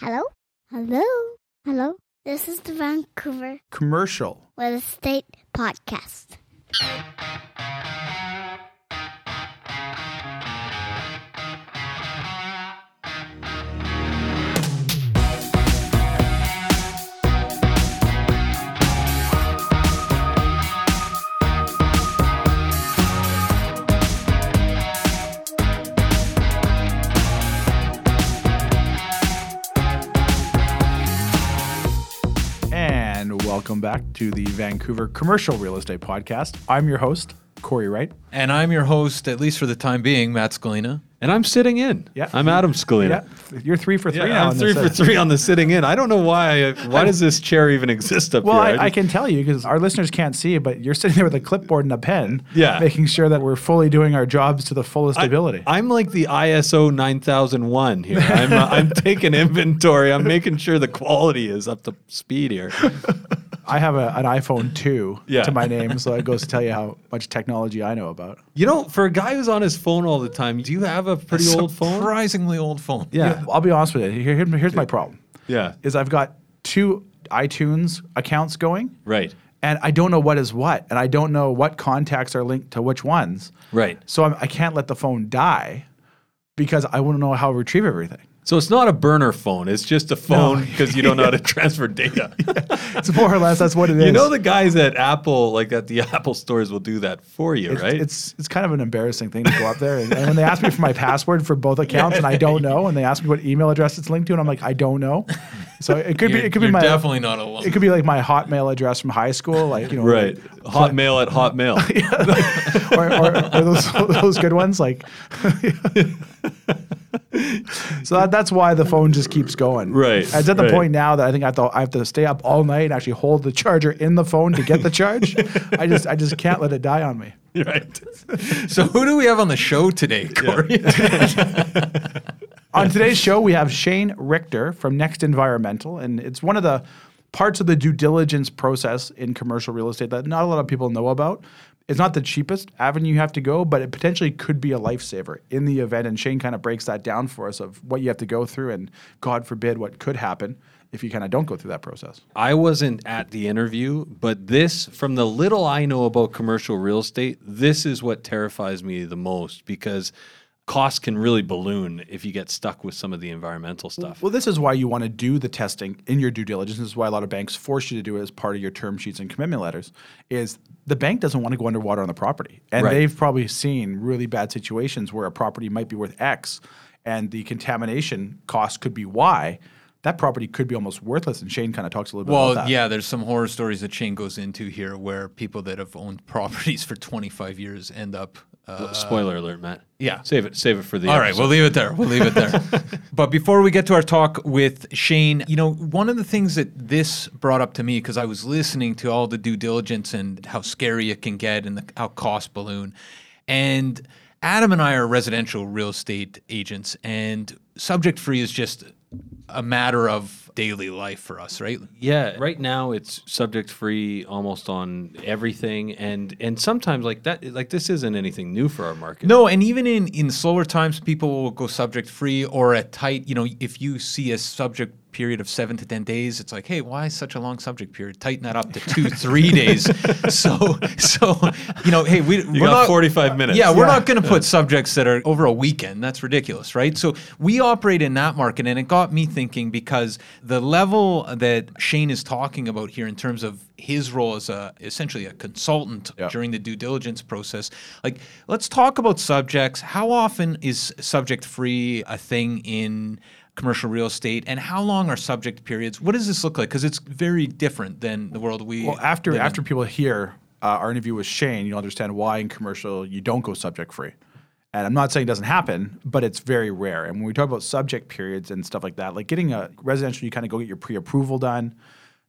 Hello? Hello? Hello? This is the Vancouver Commercial. with Real Estate Podcast. Welcome back to the Vancouver Commercial Real Estate Podcast. I'm your host, Corey Wright. And I'm your host, at least for the time being, Matt Scalina. And I'm sitting in. Yeah. I'm Adam Scalina. Yeah, you're three for three Yeah, now. I'm on three for three on the sitting in. I don't know why. Why does this chair even exist up Well, here? I, I just- can tell you because our listeners can't see it, but you're sitting there with a clipboard and a pen, Yeah. making sure that we're fully doing our jobs to the fullest ability. I, am like the ISO 9001 here. I'm, uh, I'm taking inventory. I'm making sure the quality is up to speed here. I have a, an iPhone 2 Yeah. to my name, so it goes to tell you how much technology I know about. You know, for a guy who's on his phone all the time, do you have a pretty old phone? Surprisingly old phone. Yeah. I'll be honest with you. Here, here- here's my problem: Yeah. is I've got two iTunes accounts going, Right. and I don't know what is what, and I don't know what contacts are linked to which ones. Right. So I'm, I can't let the phone die because I want to know how to retrieve everything. So it's not a burner phone. It's just a phone because you don't know how to transfer data. It's more or less that's what it is. You know the guys at Apple, like at the Apple stores, will do that for you, it's, right? it's it's kind of an embarrassing thing to go up there and, and when they ask me for my password for both accounts and I don't know, and they ask me what email address it's linked to, and I'm like I don't know. So it could be it could be my definitely not alone. it could be like my Hotmail address from high school, like you know, right. Hotmail at Hotmail. or, or, or those, those good ones like so that, that's why the phone just keeps going Right, it's at the right. point now that i think I have, to, I have to stay up all night and actually hold the charger in the phone to get the charge i just i just can't let it die on me right. so who do we have on the show today, Corey? on today's show we have shane richter from next environmental and it's one of the parts of the due diligence process in commercial real estate that not a lot of people know about it's not the cheapest avenue you have to go, but it potentially could be a lifesaver in the event. And Shane kind of breaks that down for us of what you have to go through, and God forbid what could happen if you kind of don't go through that process. I wasn't at the interview, but this, from the little I know about commercial real estate, this is what terrifies me the most because costs can really balloon if you get stuck with some of the environmental stuff. Well, this is why you want to do the testing in your due diligence. This is why a lot of banks force you to do it as part of your term sheets and commitment letters. Is the bank doesn't want to go underwater on the property, and Right. they've probably seen really bad situations where a property might be worth X, and the contamination cost could be Y. That property could be almost worthless. And Shane kind of talks a little bit about well, that. yeah, there's some horror stories that Shane goes into here where people that have owned properties for 25 years end up. Uh, Spoiler alert, Matt. yeah. Save it. Save it for the. All right, episode. we'll leave it there. We'll leave it there. but before we get to our talk with Shane, you know, one of the things that this brought up to me because I was listening to all the due diligence and how scary it can get and the, how cost balloon, and Adam and I are residential real estate agents, and subject free is just a matter of daily life for us, right? Yeah, right now it's subject free almost on everything, and and sometimes like that, like this isn't anything new for our market. No, and even in in slower times, people will go subject free or at tight. You know, if you see a subject period of seven to ten days, it's like, hey, why such a long subject period? Tighten that up to two, three days. So, so you know, hey, we you we're got not 45 minutes. Yeah, we're Yeah. not going to put subjects that are over a weekend. That's ridiculous, right? So we operate in that market, and it got me thinking because the level that Shane is talking about here in terms of his role as a essentially a consultant Yeah. during the due diligence process. Like, let's talk about subjects. How often is subject free a thing in commercial real estate, and how long are subject periods? What does this look like? Because it's very different than the world we. Well, after live in. after people hear uh, our interview with Shane, you'll understand why in commercial you don't go subject free. And I'm not saying it doesn't happen, but it's very rare. And when we talk about subject periods and stuff like that, like getting a residential, you kind of go get your pre-approval done.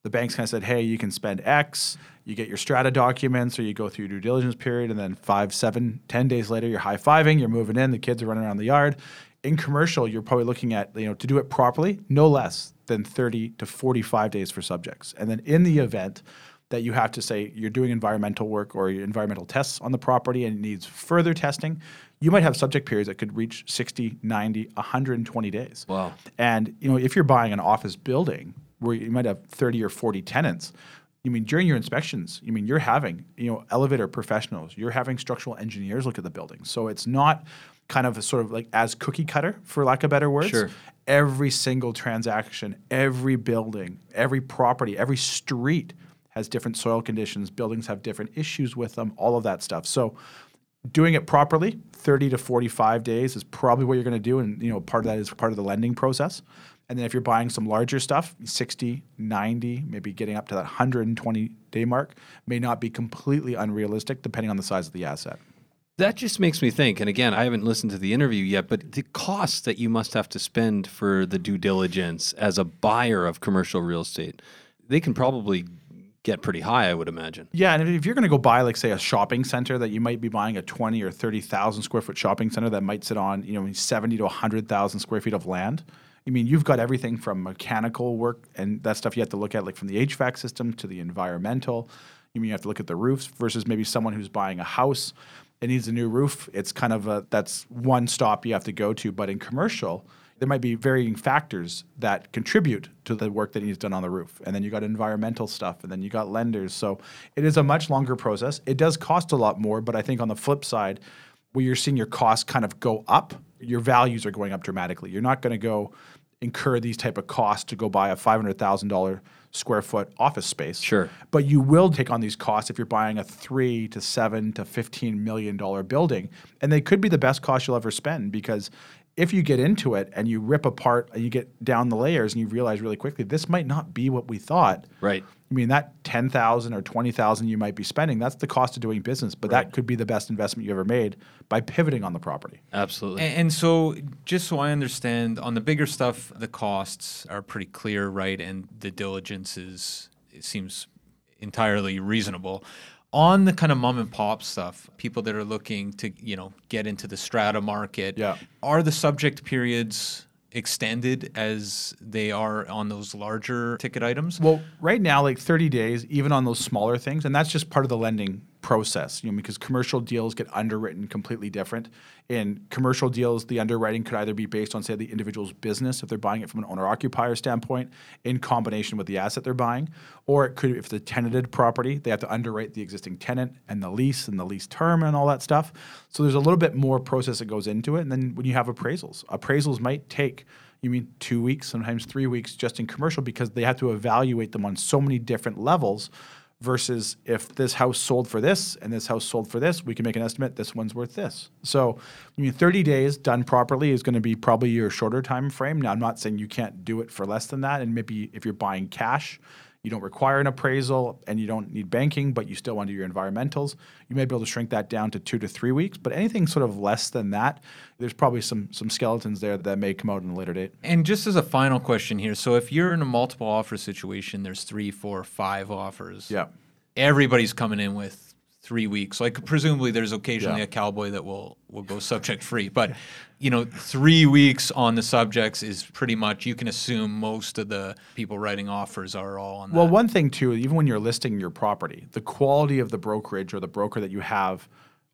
The banks kind of said, hey, you can spend X. You get your strata documents, or you go through your due diligence period, and then five, seven, ten days later, you're high fiving, you're moving in, the kids are running around the yard. In commercial, you're probably looking at you know to do it properly, no less than 30 to 45 days for subjects. And then in the event that you have to say you're doing environmental work or environmental tests on the property and it needs further testing, you might have subject periods that could reach 60, 90, 120 days. Wow. And you know, if you're buying an office building where you might have 30 or 40 tenants, you mean during your inspections, you mean you're having, you know, elevator professionals, you're having structural engineers look at the building. So it's not kind of a sort of like as cookie cutter, for lack of better words. Sure. Every single transaction, every building, every property, every street has different soil conditions. Buildings have different issues with them, all of that stuff. So doing it properly 30 to 45 days is probably what you're going to do and you know part of that is part of the lending process and then if you're buying some larger stuff 60 90 maybe getting up to that 120 day mark may not be completely unrealistic depending on the size of the asset That just makes me think, and again, I haven't listened to the interview yet, but the costs that you must have to spend for the due diligence as a buyer of commercial real estate, they can probably get pretty high, I would imagine. Yeah, and if you're going to go buy, like, say, a shopping center that you might be buying a twenty or thirty thousand square foot shopping center that might sit on, you know, seventy to hundred thousand square feet of land. I mean, you've got everything from mechanical work and that stuff you have to look at, like from the HVAC system to the environmental. You mean you have to look at the roofs versus maybe someone who's buying a house it needs a new roof. It's kind of a that's one stop you have to go to. But in commercial, there might be varying factors that contribute to the work that needs done on the roof. And then you got environmental stuff, and then you got lenders. So it is a much longer process. It does cost a lot more, but I think on the flip side, where you're seeing your costs kind of go up, your values are going up dramatically. You're not going to go incur these type of costs to go buy a five hundred thousand dollar square foot office space. Sure. But you will take on these costs if you're buying a three to seven to fifteen million dollar building, and they could be the best cost you'll ever spend because if you get into it and you rip apart and you get down the layers and you realize really quickly this might not be what we thought. Right. I mean that ten thousand or twenty thousand you might be spending, that's the cost of doing business, but that could be the best investment you ever made by pivoting on the property. Absolutely. And, and so, just so I understand, on the bigger stuff, the costs are pretty clear, right? And the diligence is it seems entirely reasonable. On the kind of mom and pop stuff, people that are looking to you know get into the strata market, Yeah. are the subject periods extended as they are on those larger ticket items? Well, right now, like 30 days, even on those smaller things, and that's just part of the lending process, you know, because commercial deals get underwritten completely different. In commercial deals, the underwriting could either be based on, say, the individual's business, if they're buying it from an owner-occupier standpoint, in combination with the asset they're buying, or it could, if a tenanted property, they have to underwrite the existing tenant and the lease and the lease term and all that stuff. So there's a little bit more process that goes into it. And then when you have appraisals, appraisals might take you mean two weeks, sometimes three weeks just in commercial because they have to evaluate them on so many different levels versus if this house sold for this and this house sold for this, we can make an estimate this one's worth this. So, I mean 30 days done properly is going to be probably your shorter time frame. Now, I'm not saying you can't do it for less than that and maybe if you're buying cash, you don't require an appraisal and you don't need banking, but you still want to do your environmentals. You may be able to shrink that down to two to three weeks, but anything sort of less than that, there's probably some some skeletons there that may come out in a later date. And just as a final question here, so if you're in a multiple offer situation, there's three, four, five offers. Yeah. Everybody's coming in with three weeks. Like presumably, there's occasionally Yeah. a cowboy that will will go subject free, but you know, three weeks on the subjects is pretty much. You can assume most of the people writing offers are all on that. Well, one thing too, even when you're listing your property, the quality of the brokerage or the broker that you have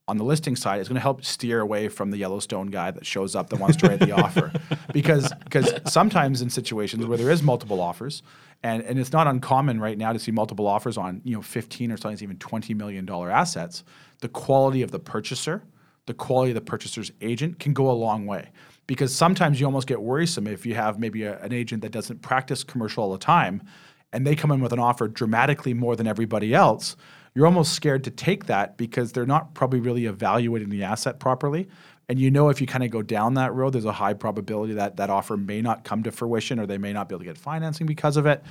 on the listing side is going to help steer away from the Yellowstone guy that shows up that wants to write the offer, because because sometimes in situations where there is multiple offers, and and it's not uncommon right now to see multiple offers on you know 15 or sometimes even 20 million dollar assets, the quality of the purchaser the quality of the purchaser's agent can go a long way. Because sometimes you almost get worrisome if you have maybe a, an agent that doesn't practice commercial all the time and they come in with an offer dramatically more than everybody else. You're almost scared to take that because they're not probably really evaluating the asset properly. And you know, if you kind of go down that road, there's a high probability that that offer may not come to fruition or they may not be able to get financing because of it.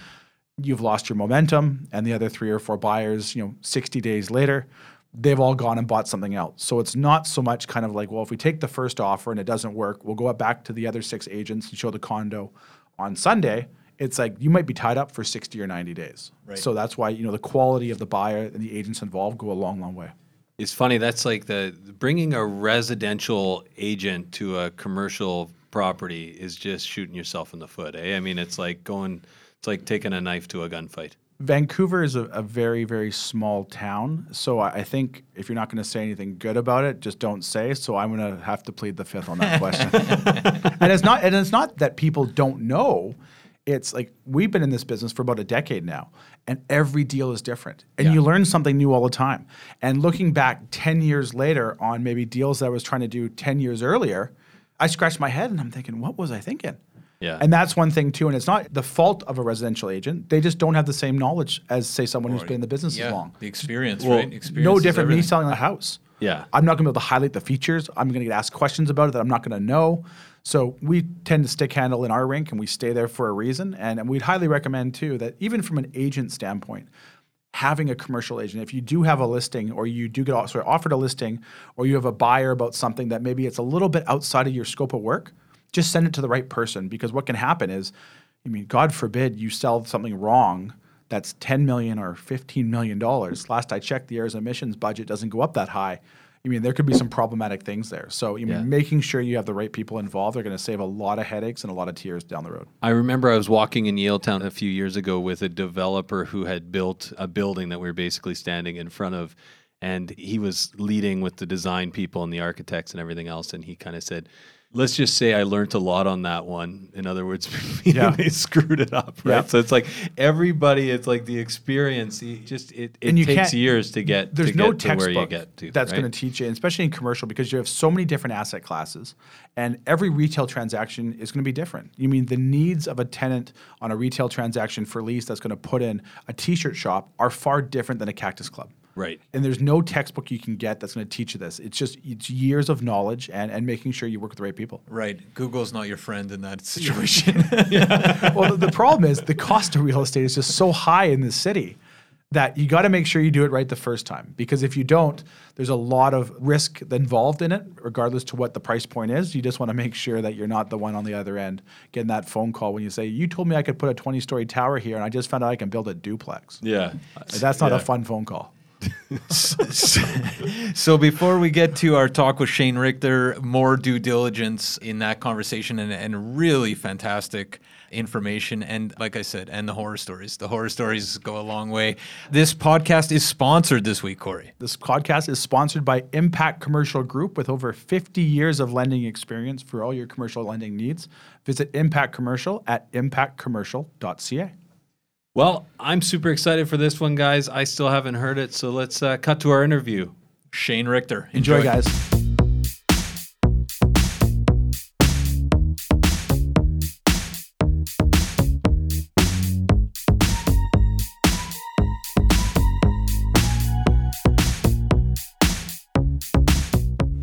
You've lost your momentum, and the other three or four buyers, you know, 60 days later, they've all gone and bought something else. So it's not so much kind of like, well, if we take the first offer and it doesn't work, we'll go back to the other six agents and show the condo on Sunday. It's like you might be tied up for 60 or 90 days. Right. So that's why, you know, the quality of the buyer and the agents involved go a long, long way. It's funny. That's like the bringing a residential agent to a commercial property is just shooting yourself in the foot. Eh? I mean, it's like going. It's like taking a knife to a gunfight. Vancouver is a, a very, very small town. So I, I think if you're not going to say anything good about it, just don't say. So I'm going to have to plead the fifth on that question. and it's not, and it's not that people don't know. It's like we've been in this business for about a decade now, and every deal is different, and you learn something new all the time. And looking back ten years later on maybe deals that I was trying to do ten years earlier, I scratched my head and I'm thinking, what was I thinking? Yeah. And that's one thing too. And it's not the fault of a residential agent. They just don't have the same knowledge as say someone who's been in the business yeah, as long. the experience, Well, right? Experience No different me selling a house. Yeah. I'm not going to be able to highlight the features. I'm going to get asked questions about it that I'm not going to know. So we tend to stick handle in our rink and we stay there for a reason. And, and we'd highly recommend too that even from an agent standpoint, having a commercial agent, if you do have a listing or you do get sorry, offered a listing or you have a buyer about something that maybe it's a little bit outside of your scope of work, just send it to the right person because what can happen is, I mean, God forbid you sell something wrong that's 10 million or 15 million dollars. Last I checked, the errors and omissions budget doesn't go up that high. I mean, there could be some problematic things there. So, I mean, making sure you have the right people involved are going to save a lot of headaches and a lot of tears down the road. I remember I was walking in Yaletown a few years ago with a developer who had built a building that we were basically standing in front of. And he was leading with the design people and the architects and everything else. And he kind of said, Let's just say I learned a lot on that one. In other words, Yeah. they screwed it up, right? Yeah. So it's like everybody, it's like the experience. Just it, it takes years to get There's to no get to where textbook you get to. that's right? going to teach you, and especially in commercial, because you have so many different asset classes, and every retail transaction is going to be different. You mean the needs of a tenant on a retail transaction for lease that's going to put in a T-shirt shop are far different than a cactus club. Right. And there's no textbook you can get that's going to teach you this. It's just it's years of knowledge and, and making sure you work with the right people. Right. Google's not your friend in that situation. well, the, the problem is the cost of real estate is just so high in this city that you got to make sure you do it right the first time. Because if you don't, there's a lot of risk involved in it, regardless to what the price point is. You just want to make sure that you're not the one on the other end getting that phone call when you say, "You told me I could put a 20 story tower here, and I just found out I can build a duplex." Yeah. That's not Yeah. a fun phone call. so before we get to our talk with Shane Richter, more due diligence in that conversation and, and really fantastic information. And like I said, and the horror stories. The horror stories go a long way. This podcast is sponsored this week, Corey. This podcast is sponsored by Impact Commercial Group with over 50 years of lending experience for all your commercial lending needs. Visit Impact Commercial at impactcommercial.ca. Well, I'm super excited for this one, guys. I still haven't heard it, so let's uh, cut to our interview. Shane Richter. Enjoy, guys.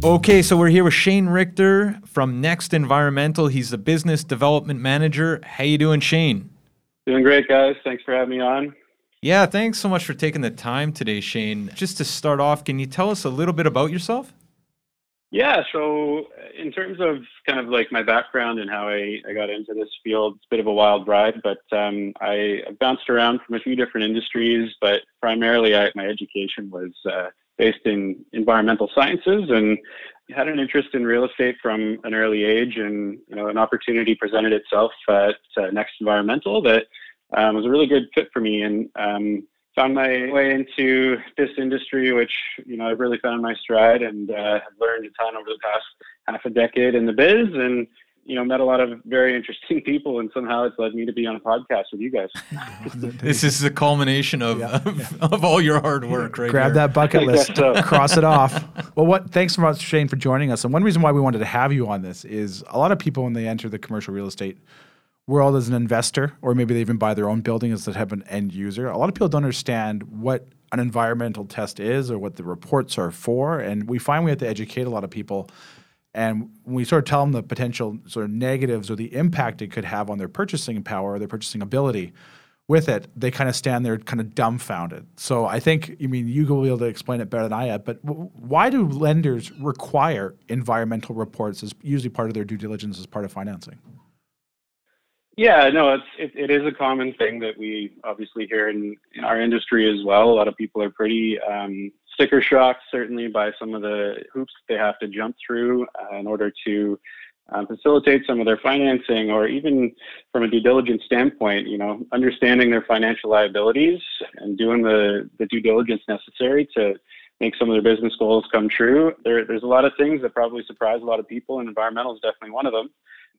Okay, so we're here with Shane Richter from Next Environmental. He's the business development manager. How you doing, Shane? Doing great, guys. Thanks for having me on. Yeah, thanks so much for taking the time today, Shane. Just to start off, can you tell us a little bit about yourself? Yeah, so in terms of kind of like my background and how I, I got into this field, it's a bit of a wild ride, but um, I bounced around from a few different industries, but primarily I, my education was uh, based in environmental sciences and had an interest in real estate from an early age. And, you know, an opportunity presented itself at uh, Next Environmental that um, was a really good fit for me. And um, found my way into this industry, which you know I've really found my stride and uh, have learned a ton over the past half a decade in the biz, and you know met a lot of very interesting people, and somehow it's led me to be on a podcast with you guys. This is the culmination of, of, of all your hard work, right? Grab here. that bucket I list, so. cross it off. Well, what? Thanks so much, Shane, for joining us. And one reason why we wanted to have you on this is a lot of people when they enter the commercial real estate world as an investor, or maybe they even buy their own building as they have an end user. A lot of people don't understand what an environmental test is or what the reports are for, and we find we have to educate a lot of people. And when we sort of tell them the potential sort of negatives or the impact it could have on their purchasing power or their purchasing ability, with it, they kind of stand there kind of dumbfounded. So I think, I mean, you will be able to explain it better than I have, but why do lenders require environmental reports as usually part of their due diligence as part of financing? Yeah, no, it's it, it is a common thing that we obviously hear in, in our industry as well. A lot of people are pretty um, sticker shocked, certainly by some of the hoops they have to jump through uh, in order to um, facilitate some of their financing, or even from a due diligence standpoint, you know, understanding their financial liabilities and doing the, the due diligence necessary to make some of their business goals come true. There, there's a lot of things that probably surprise a lot of people, and environmental is definitely one of them.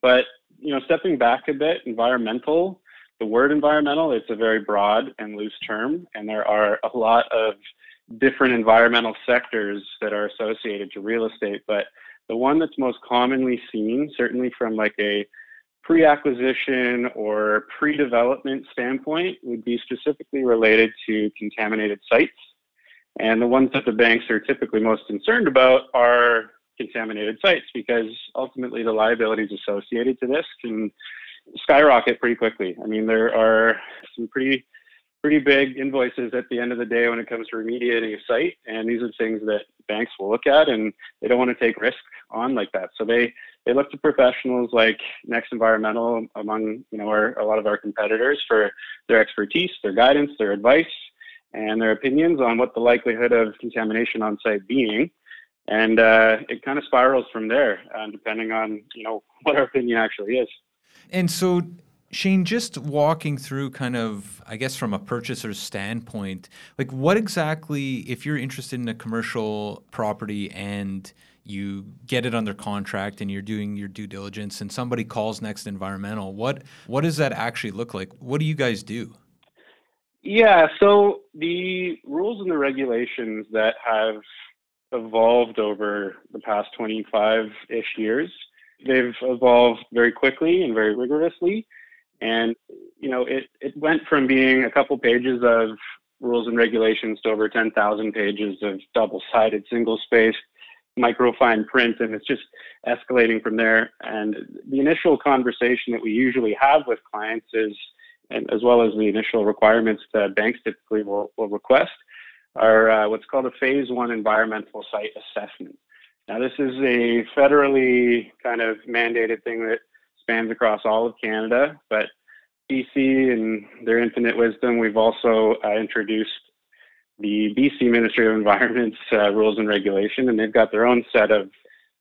But you know, stepping back a bit, environmental, the word environmental, it's a very broad and loose term, and there are a lot of different environmental sectors that are associated to real estate. But the one that's most commonly seen, certainly from like a pre-acquisition or pre-development standpoint, would be specifically related to contaminated sites. And the ones that the banks are typically most concerned about are contaminated sites because ultimately the liabilities associated to this can skyrocket pretty quickly. I mean, there are some pretty pretty big invoices at the end of the day when it comes to remediating a site, and these are things that banks will look at, and they don't want to take risk on like that. So they they look to professionals like Next Environmental, among you know our, a lot of our competitors, for their expertise, their guidance, their advice, and their opinions on what the likelihood of contamination on site being and uh, it kind of spirals from there, uh, depending on you know what our opinion actually is. And so, Shane, just walking through kind of, I guess, from a purchaser's standpoint, like what exactly, if you're interested in a commercial property and you get it under contract and you're doing your due diligence and somebody calls next environmental what what does that actually look like what do you guys do yeah so the rules and the regulations that have evolved over the past 25 ish years. They've evolved very quickly and very rigorously. And, you know, it, it went from being a couple pages of rules and regulations to over 10,000 pages of double sided, single spaced, microfine print. And it's just escalating from there. And the initial conversation that we usually have with clients is, and as well as the initial requirements that banks typically will, will request, are uh, what's called a phase one environmental site assessment. Now, this is a federally kind of mandated thing that spans across all of Canada, but BC, and their infinite wisdom, we've also uh, introduced the BC Ministry of Environment's uh, rules and regulation, and they've got their own set of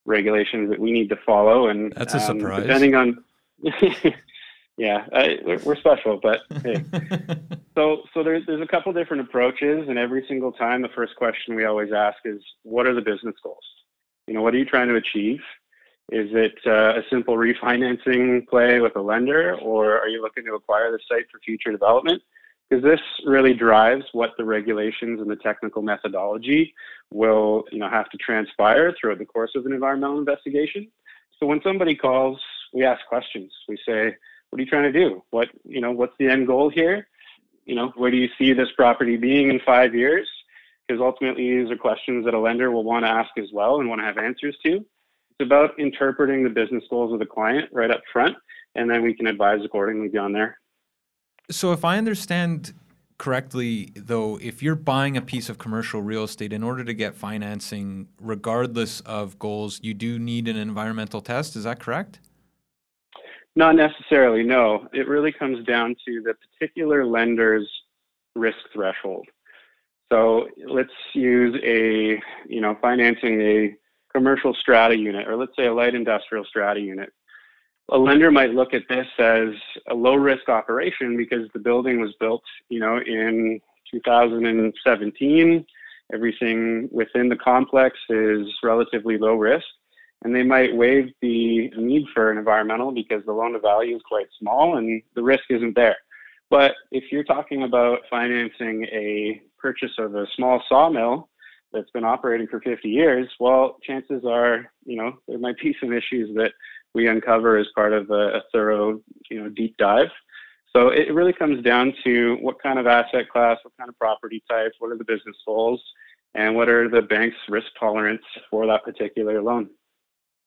regulations that we need to follow. And that's a um, surprise. Depending on yeah, I, we're special, but hey. so so there's there's a couple different approaches, and every single time the first question we always ask is, what are the business goals? You know, what are you trying to achieve? Is it uh, a simple refinancing play with a lender, or are you looking to acquire the site for future development? Because this really drives what the regulations and the technical methodology will, you know, have to transpire throughout the course of an environmental investigation. So when somebody calls, we ask questions. We say, what are you trying to do? What you know, what's the end goal here? You know, where do you see this property being in five years? Because ultimately, these are questions that a lender will want to ask as well and want to have answers to. It's about interpreting the business goals of the client right up front, and then we can advise accordingly beyond there. So, if I understand correctly, though, if you're buying a piece of commercial real estate, in order to get financing, regardless of goals, you do need an environmental test. Is that correct? Not necessarily, no. It really comes down to the particular lender's risk threshold. So let's use a, you know, financing a commercial strata unit, or let's say a light industrial strata unit. A lender might look at this as a low risk operation because the building was built, you know, in 2017. Everything within the complex is relatively low risk and they might waive the need for an environmental because the loan to value is quite small and the risk isn't there. But if you're talking about financing a purchase of a small sawmill that's been operating for 50 years, well, chances are, you know, there might be some issues that we uncover as part of a, a thorough, you know, deep dive. So it really comes down to what kind of asset class, what kind of property type, what are the business goals, and what are the bank's risk tolerance for that particular loan.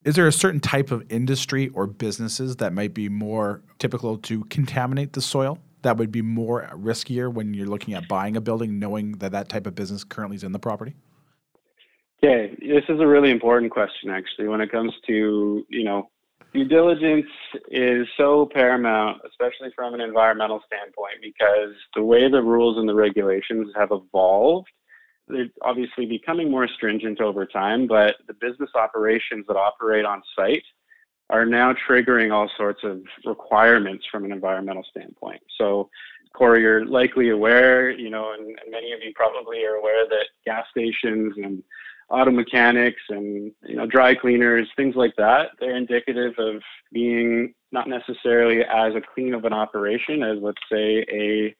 Is there a certain type of industry or businesses that might be more typical to contaminate the soil? That would be more riskier when you're looking at buying a building, knowing that that type of business currently is in the property. Okay, this is a really important question actually. When it comes to you know, due diligence is so paramount, especially from an environmental standpoint, because the way the rules and the regulations have evolved they're obviously becoming more stringent over time, but the business operations that operate on site are now triggering all sorts of requirements from an environmental standpoint. So, Corey, you're likely aware, you know, and, and many of you probably are aware that gas stations and auto mechanics and you know dry cleaners, things like that, they're indicative of being not necessarily as a clean of an operation as let's say a,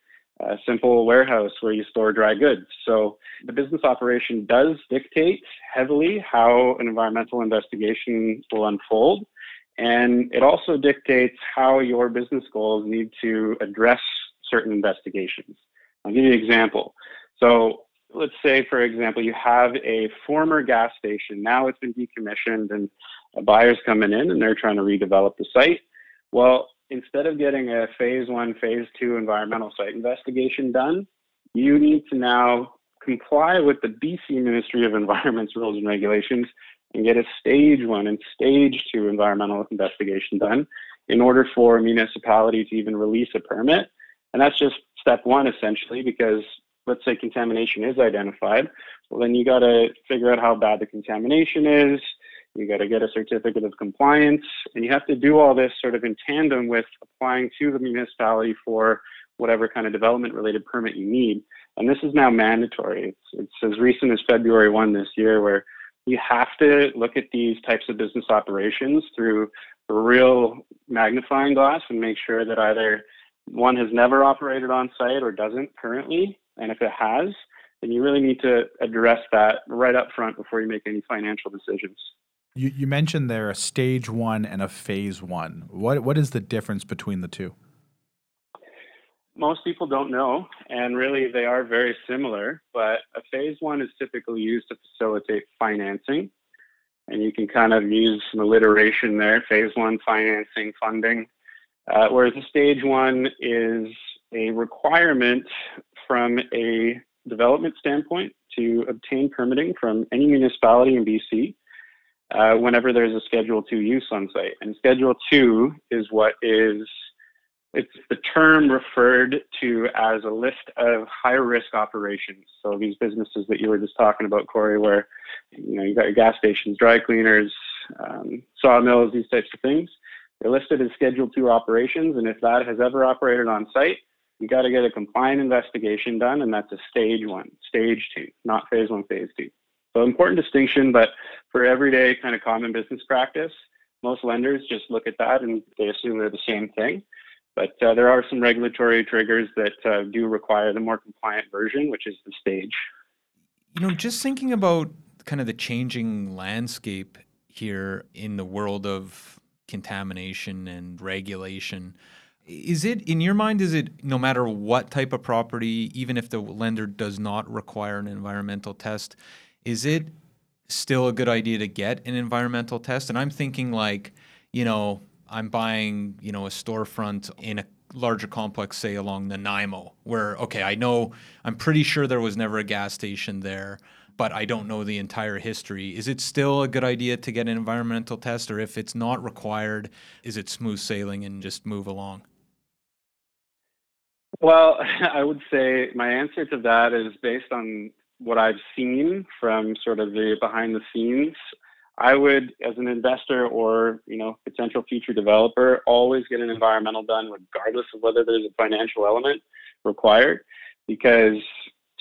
a simple warehouse where you store dry goods. So the business operation does dictate heavily how an environmental investigation will unfold. And it also dictates how your business goals need to address certain investigations. I'll give you an example. So let's say, for example, you have a former gas station. Now it's been decommissioned and a buyer's coming in and they're trying to redevelop the site. Well, instead of getting a phase one, phase two environmental site investigation done, you need to now comply with the BC Ministry of Environment's rules and regulations and get a stage one and stage two environmental investigation done in order for a municipality to even release a permit. And that's just step one essentially, because let's say contamination is identified. Well, then you got to figure out how bad the contamination is. You got to get a certificate of compliance, and you have to do all this sort of in tandem with applying to the municipality for whatever kind of development related permit you need. And this is now mandatory. It's, it's as recent as February 1 this year, where you have to look at these types of business operations through a real magnifying glass and make sure that either one has never operated on site or doesn't currently, and if it has, then you really need to address that right up front before you make any financial decisions. You, you mentioned there a stage one and a phase one. What what is the difference between the two? Most people don't know, and really they are very similar. But a phase one is typically used to facilitate financing, and you can kind of use some alliteration there. Phase one financing funding, uh, whereas a stage one is a requirement from a development standpoint to obtain permitting from any municipality in BC uh, whenever there's a Schedule 2 use on site. And Schedule 2 is what is, it's the term referred to as a list of high risk operations. So these businesses that you were just talking about, Corey, where you know you got your gas stations, dry cleaners, um, sawmills, these types of things. They're listed as Schedule 2 operations, and if that has ever operated on site, you got to get a compliant investigation done, and that's a stage one, stage two, not phase one, phase two. So important distinction, but for everyday kind of common business practice, most lenders just look at that and they assume they're the same thing. But uh, there are some regulatory triggers that uh, do require the more compliant version, which is the stage. You know, just thinking about kind of the changing landscape here in the world of contamination and regulation is it in your mind is it no matter what type of property even if the lender does not require an environmental test is it still a good idea to get an environmental test and i'm thinking like you know i'm buying you know a storefront in a larger complex say along Nanaimo where okay i know i'm pretty sure there was never a gas station there but I don't know the entire history. Is it still a good idea to get an environmental test, or if it's not required, is it smooth sailing and just move along? Well, I would say my answer to that is based on what I've seen from sort of the behind the scenes. I would, as an investor or you know potential future developer, always get an environmental done, regardless of whether there's a financial element required, because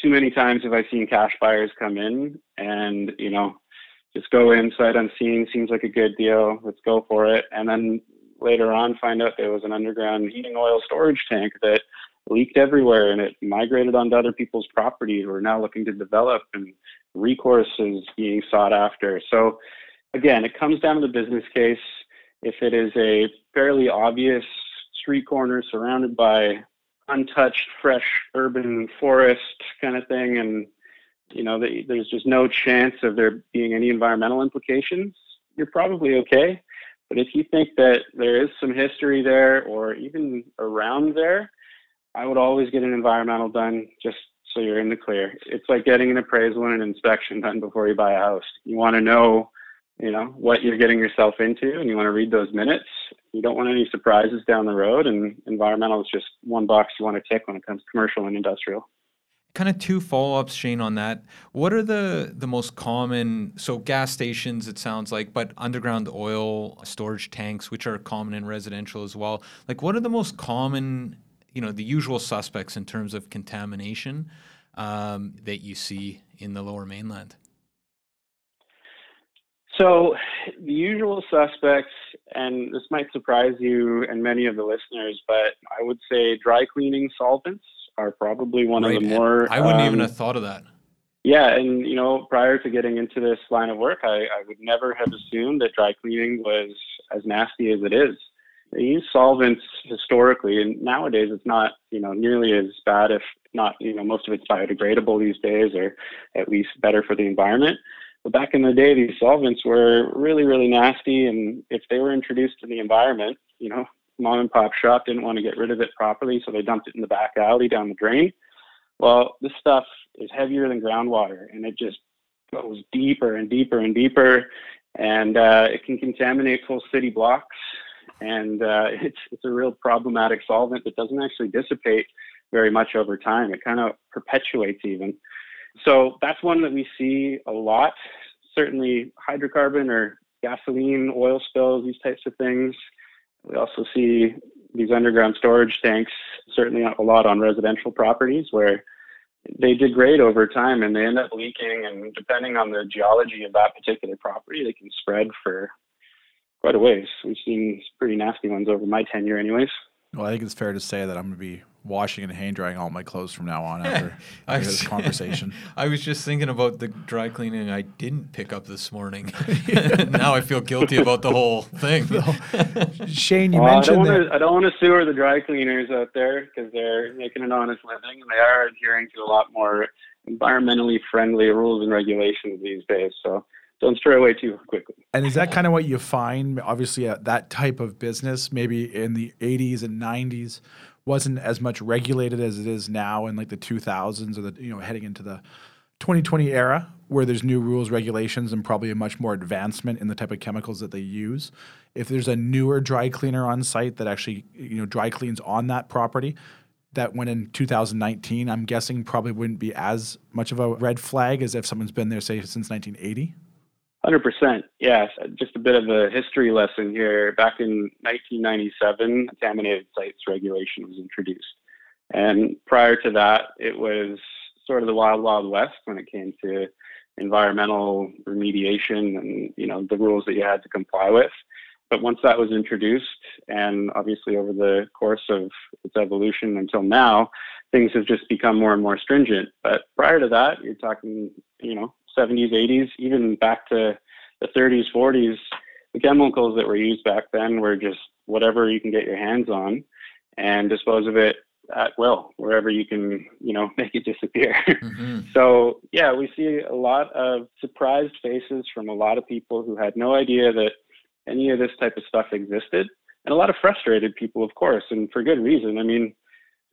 too many times have I seen cash buyers come in and you know just go in sight unseen, seems like a good deal, let's go for it, and then later on find out there was an underground heating oil storage tank that leaked everywhere and it migrated onto other people's property who are now looking to develop and recourse is being sought after. So again, it comes down to the business case. If it is a fairly obvious street corner surrounded by untouched, fresh urban forest kind of thing, and you know, the, there's just no chance of there being any environmental implications, you're probably okay. But if you think that there is some history there or even around there, I would always get an environmental done just so you're in the clear. It's like getting an appraisal and an inspection done before you buy a house. You want to know, you know, what you're getting yourself into and you want to read those minutes. You don't want any surprises down the road and environmental is just one box you want to tick when it comes to commercial and industrial. Kind of two follow ups, Shane, on that. What are the the most common? So gas stations, it sounds like, but underground oil storage tanks, which are common in residential as well. Like, what are the most common? You know, the usual suspects in terms of contamination um, that you see in the Lower Mainland. So, the usual suspects, and this might surprise you and many of the listeners, but I would say dry cleaning solvents are probably one Right, of the more. I wouldn't even um, have thought of that. Yeah, and you know, prior to getting into this line of work, I, I would never have assumed that dry cleaning was as nasty as it is. They use solvents historically, and nowadays it's not, you know, nearly as bad. If not, you know, most of it's biodegradable these days, or at least better for the environment. But back in the day, these solvents were really, really nasty, and if they were introduced to the environment, you know, mom and pop shop didn't want to get rid of it properly, so they dumped it in the back alley down the drain. Well, this stuff is heavier than groundwater, and it just goes deeper and deeper and deeper, and uh, it can contaminate full city blocks. And uh, it's it's a real problematic solvent that doesn't actually dissipate very much over time. It kind of perpetuates even. So that's one that we see a lot. Certainly, hydrocarbon or gasoline, oil spills, these types of things. We also see these underground storage tanks, certainly a lot on residential properties where they degrade over time quite a ways. We've seen some pretty nasty ones over my tenure, anyways. Well, I think it's fair to say that I'm going to be washing and hand drying all my clothes from now on after I this conversation. I was just thinking about the dry cleaning I didn't pick up this morning. now I feel guilty about the whole thing. Shane, you Well, mentioned want I don't want to sewer the dry cleaners out there because they're making an honest living and they are adhering to a lot more environmentally friendly rules and regulations these days. So don't stray away too quickly. And is that kind of what you find? Obviously, uh, that type of business, maybe in the 80s and 90s, wasn't as much regulated as it is now in like the 2000s or the, you know, heading into the 2020 era where there's new rules, regulations, and probably a much more advancement in the type of chemicals that they use. If there's a newer dry cleaner on site that actually, you know, dry cleans on that property, that went in 2019, I'm guessing probably wouldn't be as much of a red flag as if someone's been there, say, since 1980. Hundred percent. Yes. Just a bit of a history lesson here. Back in 1997, contaminated sites regulation was introduced, and prior to that, it was sort of the wild, wild west when it came to environmental remediation and you know the rules that you had to comply with. But once that was introduced, and obviously over the course of its evolution until now, things have just become more and more stringent. But prior to that, you're talking, you know, 70s, 80s, even back to the 30s, 40s, the chemicals that were used back then were just whatever you can get your hands on and dispose of it at will, wherever you can, you know, make it disappear. Mhm. So, yeah, we see a lot of surprised faces from a lot of people who had no idea that any of this type of stuff existed, and a lot of frustrated people, of course, and for good reason. I mean,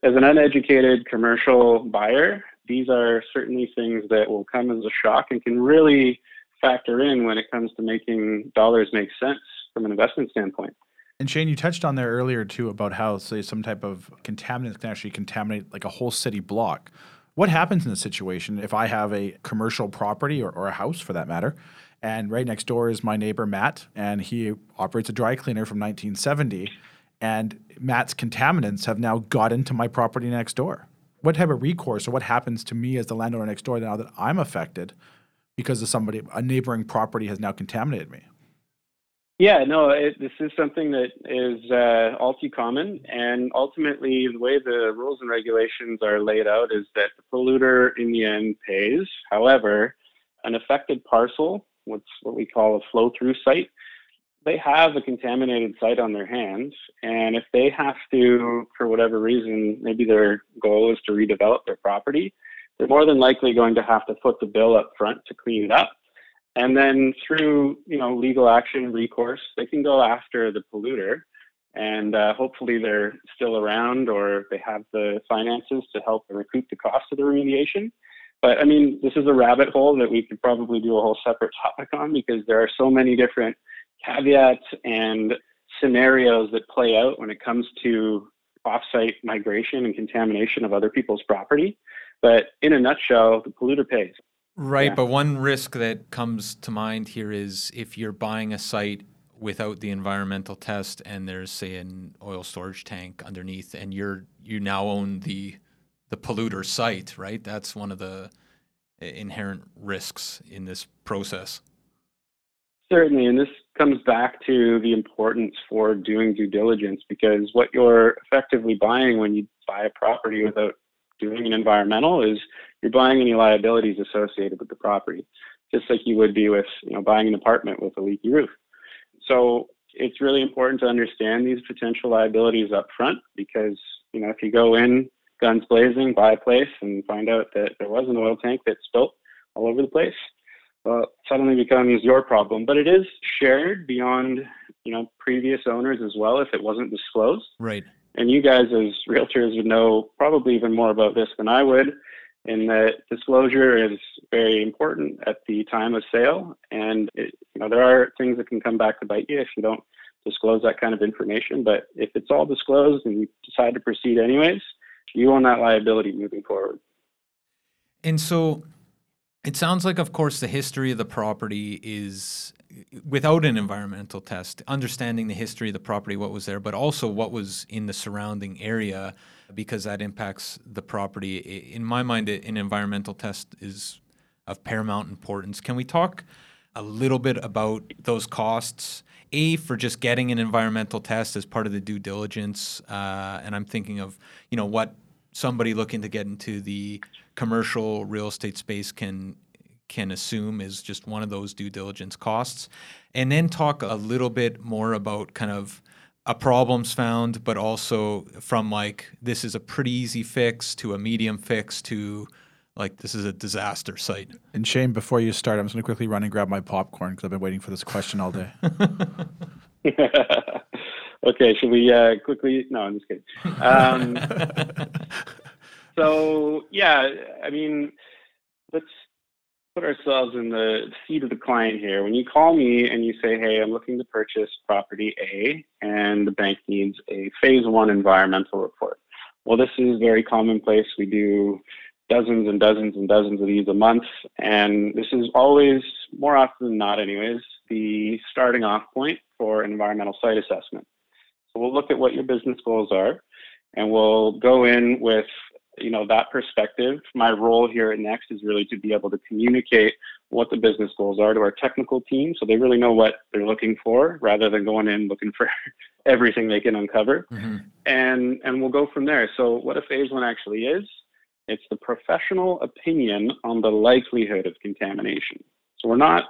as an uneducated commercial buyer, these are certainly things that will come as a shock and can really factor in when it comes to making dollars make sense from an investment standpoint. And Shane, you touched on there earlier too about how, say, some type of contaminant can actually contaminate like a whole city block. What happens in a situation if I have a commercial property or, or a house for that matter, and right next door is my neighbor Matt, and he operates a dry cleaner from 1970, and Matt's contaminants have now got into my property next door? What type of recourse or what happens to me as the landowner next door now that I'm affected because of somebody, a neighboring property has now contaminated me? Yeah, no, it, this is something that is uh, all too common. And ultimately, the way the rules and regulations are laid out is that the polluter in the end pays. However, an affected parcel, what's what we call a flow through site, they have a contaminated site on their hands. And if they have to, for whatever reason, maybe their goal is to redevelop their property, they're more than likely going to have to foot the bill up front to clean it up. And then through you know legal action recourse, they can go after the polluter, and uh, hopefully they're still around or they have the finances to help recoup the cost of the remediation. But I mean, this is a rabbit hole that we could probably do a whole separate topic on because there are so many different caveats and scenarios that play out when it comes to offsite migration and contamination of other people's property But in a nutshell, the polluter pays. Right, Yeah. but one risk that comes to mind here is if you're buying a site without the environmental test and there's say an oil storage tank underneath and you're you now own the the polluter site, right? That's one of the uh, inherent risks in this process. Certainly, and this comes back to the importance for doing due diligence because what you're effectively buying when you buy a property without doing an environmental is you're buying any liabilities associated with the property, just like you would be with you know buying an apartment with a leaky roof. So it's really important to understand these potential liabilities up front because you know if you go in guns blazing, buy a place, and find out that there was an oil tank that spilt all over the place, well, suddenly becomes your problem. But it is shared beyond, you know, previous owners as well if it wasn't disclosed. Right. And you guys as realtors would know probably even more about this than I would. In that disclosure is very important at the time of sale, and it, you know there are things that can come back to bite you if you don't disclose that kind of information. But if it's all disclosed and you decide to proceed anyways, you own that liability moving forward. And so it sounds like, of course, the history of the property is without an environmental test, understanding the history of the property, what was there, but also what was in the surrounding area, because that impacts the property. In my mind, an environmental test is of paramount importance. Can we talk a little bit about those costs? A for just getting an environmental test as part of the due diligence, uh, and I'm thinking of you know what somebody looking to get into the commercial real estate space can can assume is just one of those due diligence costs, and then talk a little bit more about kind of a problems found, but also from like this is a pretty easy fix to a medium fix to like this is a disaster site. And Shane, before you start, I'm just going to quickly run and grab my popcorn because I've been waiting for this question all day. okay, should we uh, quickly? No, I'm just kidding. Um, so yeah, I mean, let's put ourselves in the seat of the client here. When you call me and you say, "Hey, I'm looking to purchase property A, and the bank needs a phase one environmental report," well, this is very commonplace. We do dozens and dozens and dozens of these a month, and this is always, more often than not, anyways, the starting off point for environmental site assessment. So we'll look at what your business goals are, and we'll go in with you know that perspective. My role here at Next is really to be able to communicate what the business goals are to our technical team, so they really know what they're looking for, rather than going in looking for everything they can uncover. Mm-hmm. And and we'll go from there. So what a phase one actually is, it's the professional opinion on the likelihood of contamination. So we're not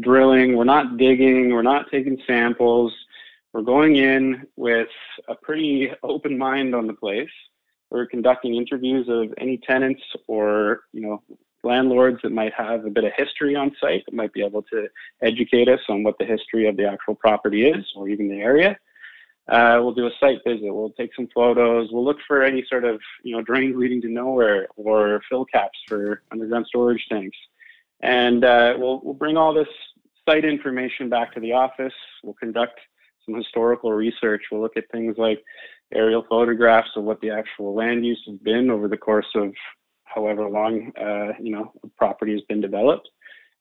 drilling, we're not digging, we're not taking samples. We're going in with a pretty open mind on the place. We're conducting interviews of any tenants or, you know, landlords that might have a bit of history on site that might be able to educate us on what the history of the actual property is or even the area. Uh, we'll do a site visit. We'll take some photos. We'll look for any sort of, you know, drains leading to nowhere or fill caps for underground storage tanks. And uh, we'll, we'll bring all this site information back to the office. We'll conduct some historical research. We'll look at things like aerial photographs of what the actual land use has been over the course of however long, uh, you know, the property has been developed.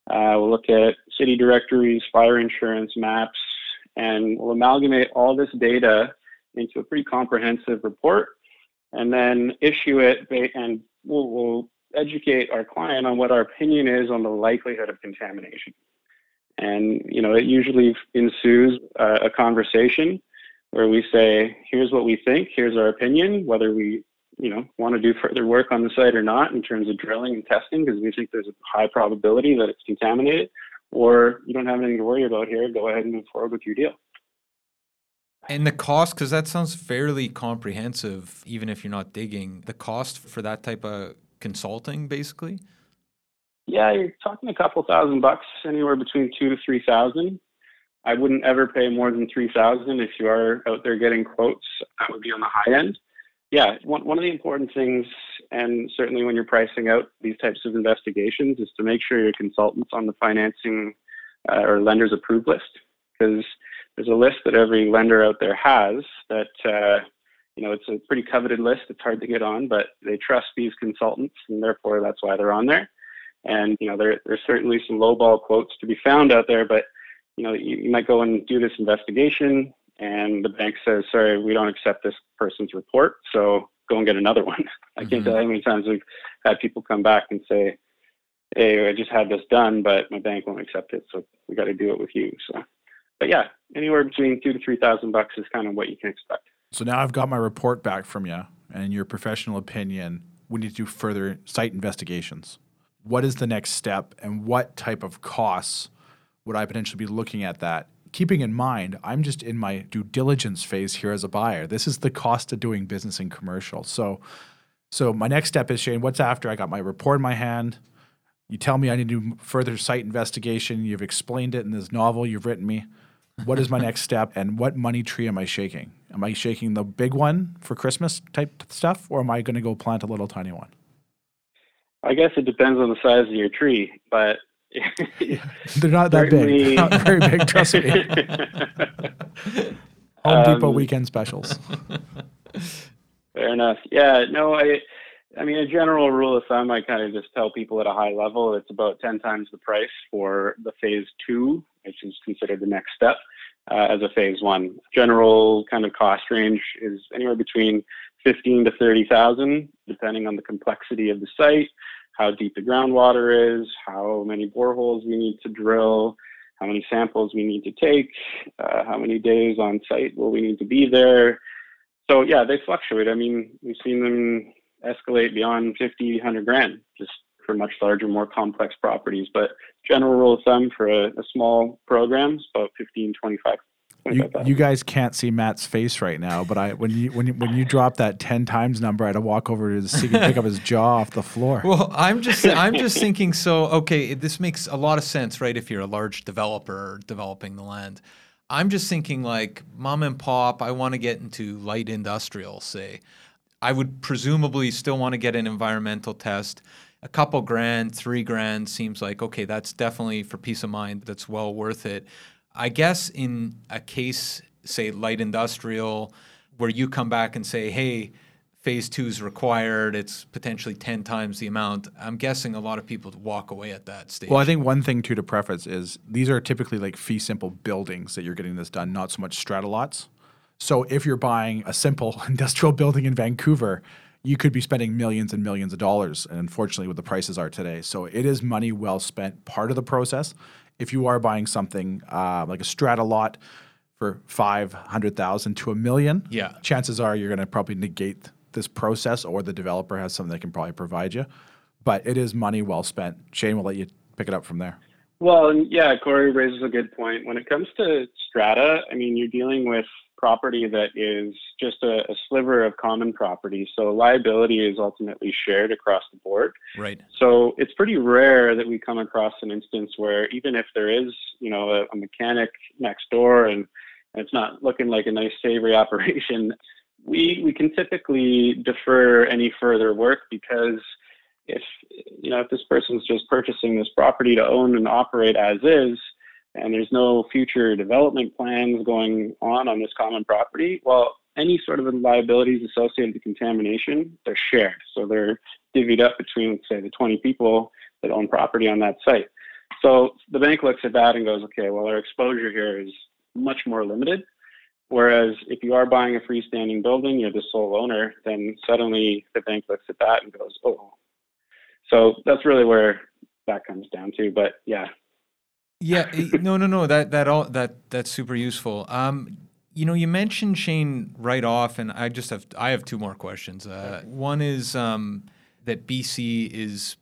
Uh, we'll look at city directories, fire insurance maps, and we'll amalgamate all this data into a pretty comprehensive report and then issue it and we'll, we'll educate our client on what our opinion is on the likelihood of contamination. And, you know, it usually ensues uh, a conversation where we say, here's what we think, here's our opinion, whether we, you know, want to do further work on the site or not in terms of drilling and testing, because we think there's a high probability that it's contaminated, or you don't have anything to worry about here, go ahead and move forward with your deal. And the cost, because that sounds fairly comprehensive, even if you're not digging, the cost for that type of consulting, basically? Yeah, you're talking a couple thousand bucks, anywhere between two to three thousand. I wouldn't ever pay more than three thousand if you are out there getting quotes. That would be on the high end. Yeah, one one of the important things, and certainly when you're pricing out these types of investigations, is to make sure your consultant's on the financing uh, or lender's approved list, because there's a list that every lender out there has that uh, you know, it's a pretty coveted list. It's hard to get on, but they trust these consultants, and therefore that's why they're on there. And you know, there there's certainly some lowball quotes to be found out there, but you know, you, you might go and do this investigation, and the bank says, "Sorry, we don't accept this person's report, so go and get another one." I can't Mhm. tell you how many times we've had people come back and say, "Hey, I just had this done, but my bank won't accept it, so we got to do it with you." So, but yeah, anywhere between two to three thousand bucks is kind of what you can expect. So now I've got my report back from you, and in your professional opinion, we need to do further site investigations. What is the next step, and what type of costs would I potentially be looking at that? Keeping in mind, I'm just in my due diligence phase here as a buyer. This is the cost of doing business in commercial. So, so my next step is Shane. What's after I got my report in my hand? You tell me I need to do further site investigation. You've explained it in this novel you've written me. What is my next step, and what money tree am I shaking? Am I shaking the big one for Christmas type stuff, or am I going to go plant a little tiny one? I guess it depends on the size of your tree, but They're not that big. Not very big, trust me. Home Depot Um, weekend specials. Fair enough. Yeah, no, I, I mean, a general rule of thumb, I kind of just tell people at a high level, it's about 10 times the price for the phase two, which is considered the next step, uh, as a phase one. General kind of cost range is anywhere between 15 to 30,000, depending on the complexity of the site, how deep the groundwater is, how many boreholes we need to drill, how many samples we need to take, uh, how many days on site will we need to be there. So yeah, they fluctuate. I mean, we've seen them escalate beyond 50, 100 grand just for much larger, more complex properties. But general rule of thumb for a, a small program is about 15, 25. You, you guys can't see Matt's face right now, but I when you when you, when you drop that ten times number, I had to walk over to see pick up his jaw off the floor. Well, I'm just I'm just thinking. So okay, this makes a lot of sense, right? If you're a large developer developing the land, I'm just thinking like mom and pop. I want to get into light industrial, say. I would presumably still want to get an environmental test. A couple grand, three grand seems like okay. That's definitely for peace of mind. That's well worth it. I guess in a case, say light industrial, where you come back and say, hey, phase two is required, it's potentially 10 times the amount. I'm guessing a lot of people would walk away at that stage. Well, I think one thing too to preface is these are typically like fee simple buildings that you're getting this done, not so much strata lots. So if you're buying a simple industrial building in Vancouver, you could be spending millions and millions of dollars. And unfortunately, what the prices are today, so it is money well spent. Part of the process. If you are buying something uh, like a strata lot for five hundred thousand to a million, Yeah. chances are you're going to probably negate this process, or the developer has something they can probably provide you. But it is money well spent. Shane will let you pick it up from there. Well, yeah, Corey raises a good point. When it comes to strata, I mean, you're dealing with property that is just a, a sliver of common property. So liability is ultimately shared across the board. right. So it's pretty rare that we come across an instance where even if there is, you know, a, a mechanic next door and, and it's not looking like a nice savory operation, we we can typically defer any further work because if you know if this person's just purchasing this property to own and operate as is and there's no future development plans going on on this common property well any sort of liabilities associated with contamination they're shared so they're divvied up between say the 20 people that own property on that site so the bank looks at that and goes okay well our exposure here is much more limited Whereas if you are buying a freestanding building, you're the sole owner, then suddenly the bank looks at that and goes, oh. So that's really where that comes down to. But yeah, Yeah, eh, no, no, no. That that all that that's super useful. Um, you know, you mentioned Shane right off, and I just have I have two more questions. Uh, one is um, that BC is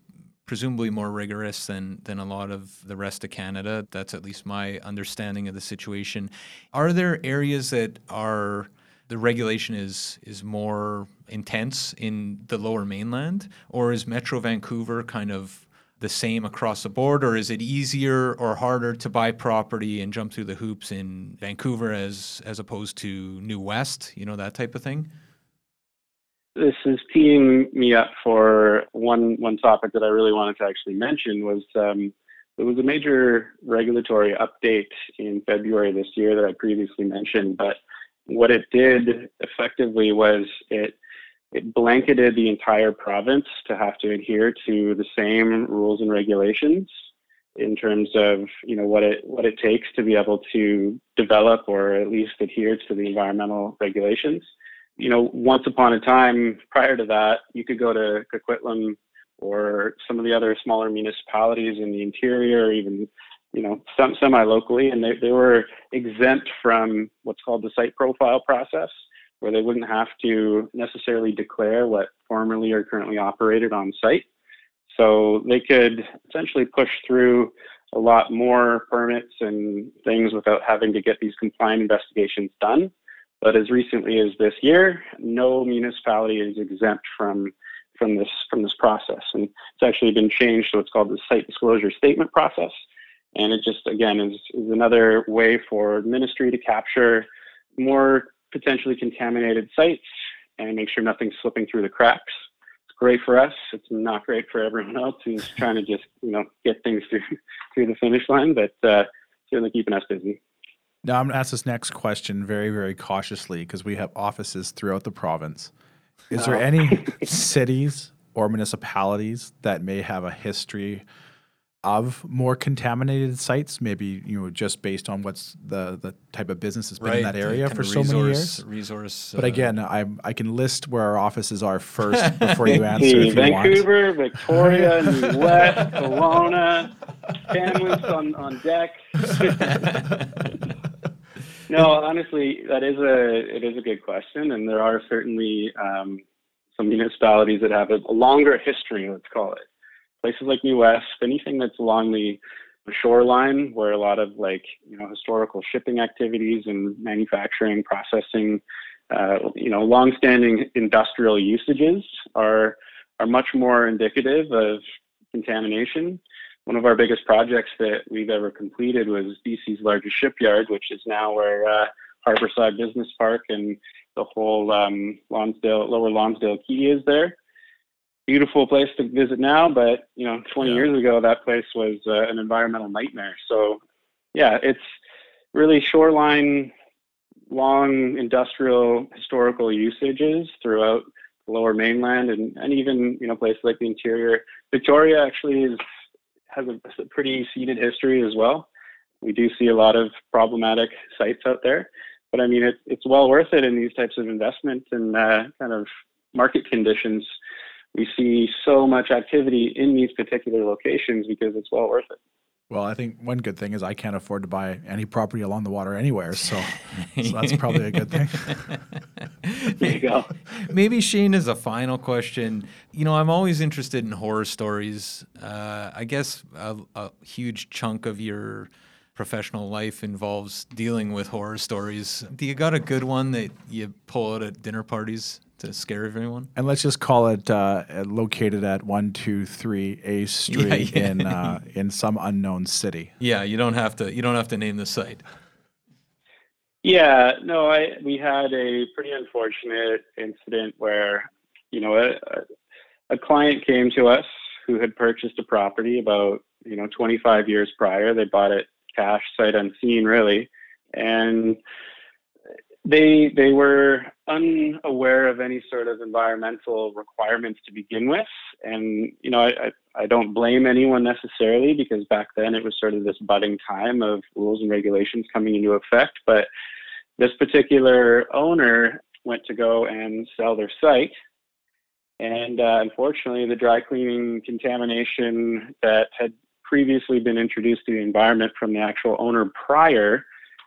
presumably more rigorous than than a lot of the rest of Canada. That's at least my understanding of the situation. Are there areas that are the regulation is is more intense in the lower mainland, or is Metro Vancouver kind of the same across the board, or is it easier or harder to buy property and jump through the hoops in Vancouver as as opposed to New West? You know that type of thing. this is teeing me up for one one topic that I really wanted to actually mention was um, there was a major regulatory update in February this year that I previously mentioned, but what it did effectively was it it blanketed the entire province to have to adhere to the same rules and regulations in terms of you know what it what it takes to be able to develop or at least adhere to the environmental regulations. You know, once upon a time, prior to that, you could go to Coquitlam or some of the other smaller municipalities in the interior, even you know some semi locally, and they, they were exempt from what's called the site profile process, where they wouldn't have to necessarily declare what formerly or currently operated on site. So they could essentially push through a lot more permits and things without having to get these compliant investigations done. But as recently as this year, no municipality is exempt from from this from this process, and it's actually been changed to what's called the site disclosure statement process. And it just again is, is another way for ministry to capture more potentially contaminated sites and make sure nothing's slipping through the cracks It's great for us. It's not great for everyone else who's trying to just you know get things through through the finish line, but uh, certainly keeping us busy. Now I'm going to ask this next question very very cautiously because we have offices throughout the province. Is there any cities or municipalities that may have a history of more contaminated sites, maybe you know just based on what's the the type of business has been in that area for so resource, many years. Resource, but uh, again, I I can list where our offices are first before you answer. if you Vancouver, want. Victoria, New West, Kelowna, families on on deck. no, honestly, that is a it is a good question, and there are certainly um, some municipalities that have a, a longer history. Let's call it places like New West, anything that's along the shoreline where a lot of like you know historical shipping activities and manufacturing processing uh, you know longstanding industrial usages are are much more indicative of contamination. One of our biggest projects that we've ever completed was BC's largest shipyard, which is now where uh, Harborside Business Park and the whole um, Lonsdale, Lower Lonsdale Quay is there beautiful place to visit now, but you know, 20 yeah. years ago, that place was uh, an environmental nightmare. So, yeah, it's really shoreline, long industrial historical usages throughout the Lower Mainland, and, and even you know places like the interior. Victoria actually is has a, a pretty seeded history as well. We do see a lot of problematic sites out there, but I mean, it's it's well worth it in these types of investment and uh, kind of market conditions we see so much activity in these particular locations because it's well worth it. Well, I think one good thing is I can't afford to buy any property along the water anywhere, so, so that's probably a good thing. there you go. Maybe Shane is a final question. You know, I'm always interested in horror stories. Uh, I guess a, a huge chunk of your professional life involves dealing with horror stories. Do you got a good one that you pull out at dinner parties? To scare everyone. And let's just call it uh, located at one two three A Street yeah, yeah. in uh, in some unknown city. Yeah, you don't have to you don't have to name the site. Yeah, no, I we had a pretty unfortunate incident where you know a, a client came to us who had purchased a property about you know 25 years prior. They bought it cash, sight unseen, really, and they they were unaware of any sort of environmental requirements to begin with, and you know I, I, I don't blame anyone necessarily because back then it was sort of this budding time of rules and regulations coming into effect. But this particular owner went to go and sell their site, and uh, unfortunately the dry cleaning contamination that had previously been introduced to the environment from the actual owner prior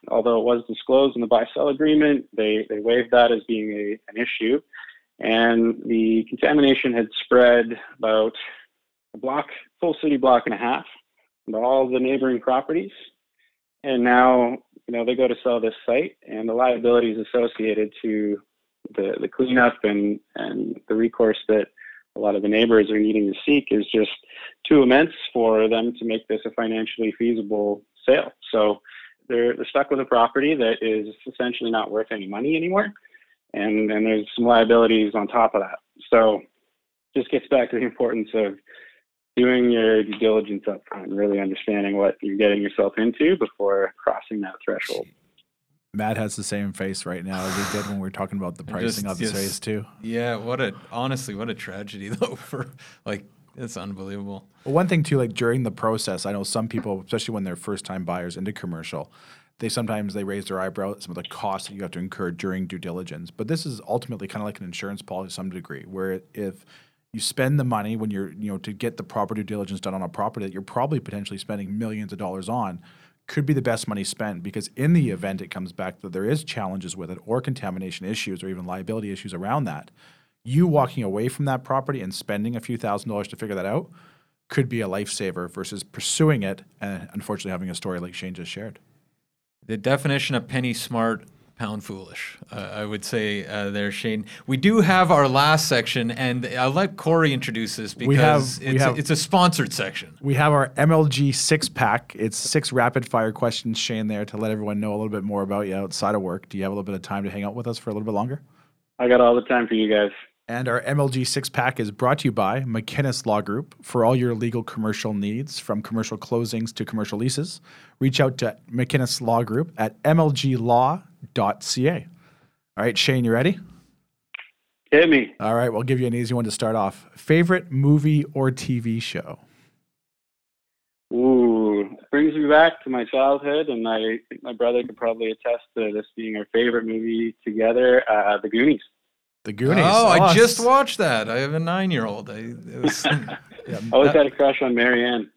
although it was disclosed in the buy-sell agreement, they, they waived that as being a, an issue. And the contamination had spread about a block, full city block and a half, into all the neighboring properties. And now, you know, they go to sell this site, and the liabilities associated to the, the cleanup and, and the recourse that a lot of the neighbors are needing to seek is just too immense for them to make this a financially feasible sale. So they're, they're stuck with a property that is essentially not worth any money anymore. And then there's some liabilities on top of that. So just gets back to the importance of doing your due diligence up front and really understanding what you're getting yourself into before crossing that threshold. Matt has the same face right now as he did when we were talking about the pricing just- of the just- space too. Yeah, what a honestly, what a tragedy though. For like, it's unbelievable. Well, one thing too, like during the process, I know some people, especially when they're first time buyers into commercial, they sometimes they raise their eyebrow at some of the costs that you have to incur during due diligence. But this is ultimately kind of like an insurance policy to some degree, where if you spend the money when you're, you know, to get the proper due diligence done on a property that you're probably potentially spending millions of dollars on, could be the best money spent because in the event it comes back that there is challenges with it or contamination issues or even liability issues around that, you walking away from that property and spending a few thousand dollars to figure that out could be a lifesaver versus pursuing it and unfortunately having a story like Shane just shared. The definition of penny smart, pound foolish. Uh, I would say uh, there, Shane. We do have our last section, and I'll let Corey introduce this because We have- we it's, have- it's a sponsored section. We have our MLG six pack. It's six rapid fire questions, Shane, there to let everyone know a little bit more about you outside of work. Do you have a little bit of time to hang out with us for a little bit longer? I got all the time for you guys. And our MLG six pack is brought to you by McKinnis Law Group for all your legal commercial needs, from commercial closings to commercial leases. Reach out to McKinnis Law Group at mlglaw.ca. All right, Shane, you ready? Hit me. All right, we'll give you an easy one to start off. Favorite movie or TV show? Ooh, brings me back to my childhood, and I think my brother could probably attest to this being our favorite movie together. Uh, the Goonies. The Goonies. Oh, I just watched that. I have a nine-year-old. I, it was, Always had a crush on Marianne.